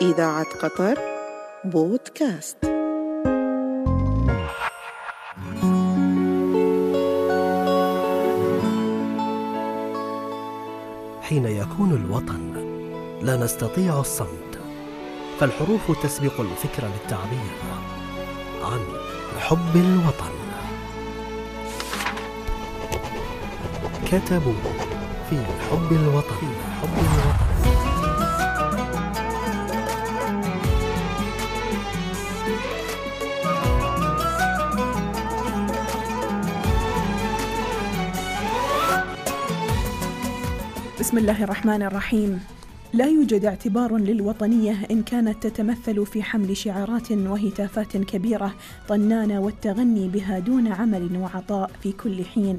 إذاعة قطر بودكاست. حين يكون الوطن لا نستطيع الصمت فالحروف تسبق الفكر للتعبير عن حب الوطن. كتبوا في حب الوطن. حب الوطن بسم الله الرحمن الرحيم. لا يوجد اعتبار للوطنية إن كانت تتمثل في حمل شعارات وهتافات كبيرة طنانة والتغني بها دون عمل وعطاء في كل حين.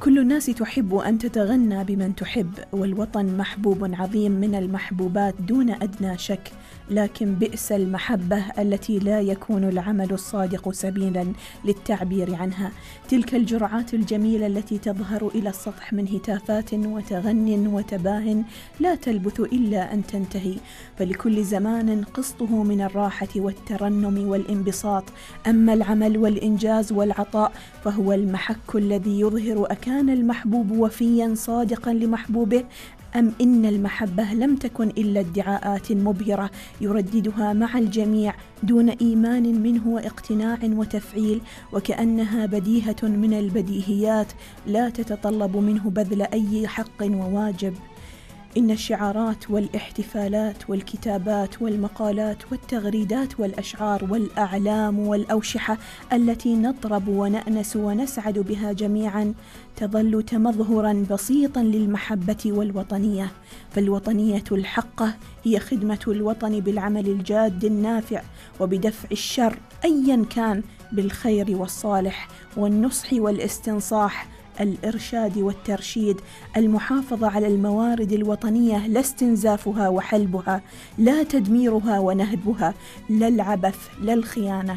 كل الناس تحب أن تتغنى بمن تحب والوطن محبوب عظيم من المحبوبات دون أدنى شك. لكن بئس المحبة التي لا يكون العمل الصادق سبيلا للتعبير عنها. تلك الجرعات الجميلة التي تظهر إلى السطح من هتافات وتغن وتباه لا تلبث إلا أن تنتهي. فلكل زمان قسطه من الراحة والترنم والانبساط. أما العمل والإنجاز والعطاء فهو المحك الذي يظهر أكان المحبوب وفيا صادقا لمحبوبه. أم إن المحبة لم تكن إلا ادعاءات مبهرة يرددها مع الجميع دون إيمان منه واقتناع وتفعيل وكأنها بديهة من البديهيات لا تتطلب منه بذل أي حق وواجب. إن الشعارات والاحتفالات والكتابات والمقالات والتغريدات والأشعار والأعلام والأوشحة التي نطرب ونأنس ونسعد بها جميعا تظل تمظهرا بسيطا للمحبة والوطنية. فالوطنية الحقة هي خدمة الوطن بالعمل الجاد النافع وبدفع الشر أيا كان بالخير والصالح والنصح والاستنصاح الإرشاد والترشيد. المحافظة على الموارد الوطنية لا استنزافها وحلبها لا تدميرها ونهبها لا العبث لا الخيانة.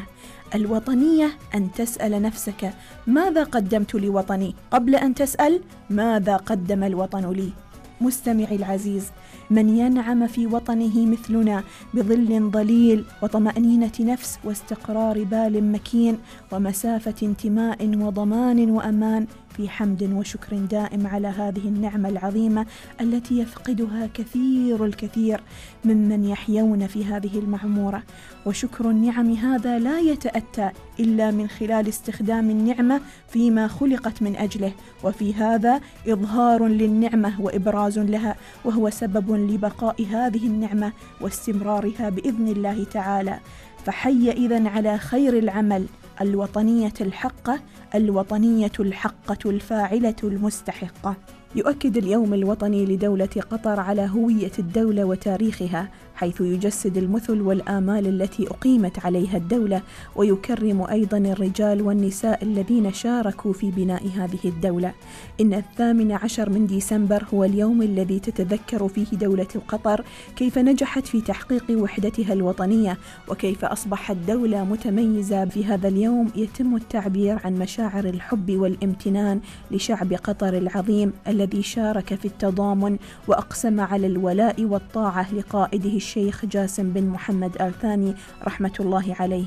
الوطنية أن تسأل نفسك ماذا قدمت لوطني؟ قبل أن تسأل ماذا قدم الوطن لي؟ مستمعي العزيز من ينعم في وطنه مثلنا بظل ظليل وطمأنينة نفس واستقرار بال مكين ومسافة انتماء وضمان وأمان في حمد وشكر دائم على هذه النعمة العظيمة التي يفقدها كثير الكثير ممن يحيون في هذه المعمورة. وشكر النعم هذا لا يتأتى إلا من خلال استخدام النعمة فيما خلقت من أجله وفي هذا إظهار للنعمة وإبراز لها وهو سبب لبقاء هذه النعمة واستمرارها بإذن الله تعالى. فحي اذا على خير العمل. الوطنية الحقة الوطنية الحقة الفاعلة المستحقة. يؤكد اليوم الوطني لدولة قطر على هوية الدولة وتاريخها حيث يجسد المثل والآمال التي أقيمت عليها الدولة ويكرم أيضا الرجال والنساء الذين شاركوا في بناء هذه الدولة. إن الثامن عشر من ديسمبر هو اليوم الذي تتذكر فيه دولة قطر كيف نجحت في تحقيق وحدتها الوطنية وكيف أصبحت دولة متميزة. في هذا اليوم يتم التعبير عن مشاعر الحب والامتنان لشعب قطر العظيم الذي شارك في التضامن وأقسم على الولاء والطاعة لقائده الشيخ جاسم بن محمد آل ثاني رحمة الله عليه.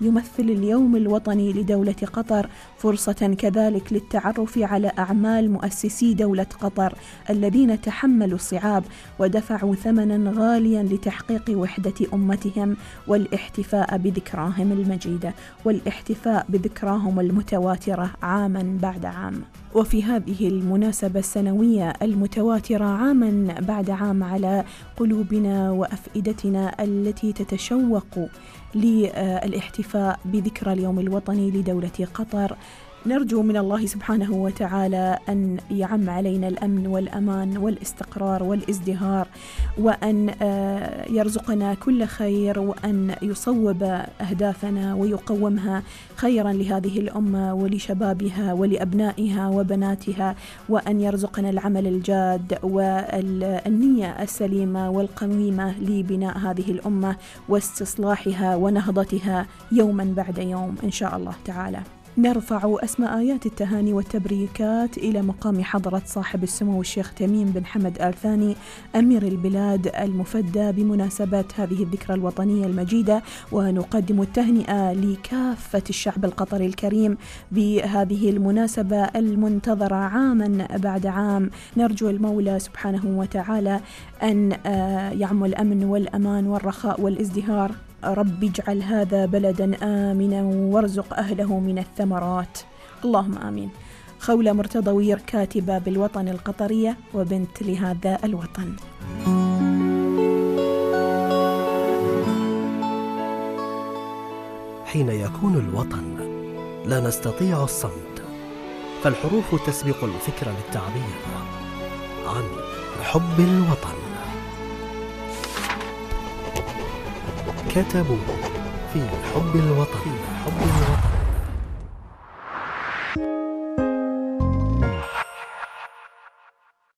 يمثل اليوم الوطني لدولة قطر فرصة كذلك للتعرف على أعمال مؤسسي دولة قطر الذين تحملوا الصعاب ودفعوا ثمنا غاليا لتحقيق وحدة أمتهم والاحتفاء بذكراهم المجيدة والاحتفاء بذكراهم المتواترة عاما بعد عام. وفي هذه المناسبة السنوية المتواترة عاما بعد عام على قلوبنا وأفئدتنا التي تتشوق للاحتفاء بذكرى اليوم الوطني لدولة قطر. نرجو من الله سبحانه وتعالى أن يعم علينا الأمن والأمان والإستقرار والازدهار وأن آه، يرزقنا كل خير وأن يصوب أهدافنا ويقومها خيرا لهذه الأمة ولشبابها ولأبنائها وبناتها وأن يرزقنا العمل الجاد والنية السليمة والقويمة لبناء هذه الأمة واستصلاحها ونهضتها يوما بعد يوم إن شاء الله تعالى. نرفع أسماء آيات التهاني والتبريكات إلى مقام حضرة صاحب السمو الشيخ تميم بن حمد آل ثاني أمير البلاد المفدى بمناسبة هذه الذكرى الوطنية المجيدة. ونقدم التهنئة لكافة الشعب القطري الكريم بهذه المناسبة المنتظرة عاما بعد عام. نرجو المولى سبحانه وتعالى أن آه، يعم الأمن والأمان والرخاء والازدهار. رب اجعل هذا بلدا آمنا وارزق أهله من الثمرات. اللهم آمين. خولة مرتضوير كاتبة بالوطن القطرية وبنت لهذا الوطن. حين يكون الوطن لا نستطيع الصمت فالحروف تسبق الفكر للتعبير عن حب الوطن. كتبوا في حب الوطن. حب الوطن.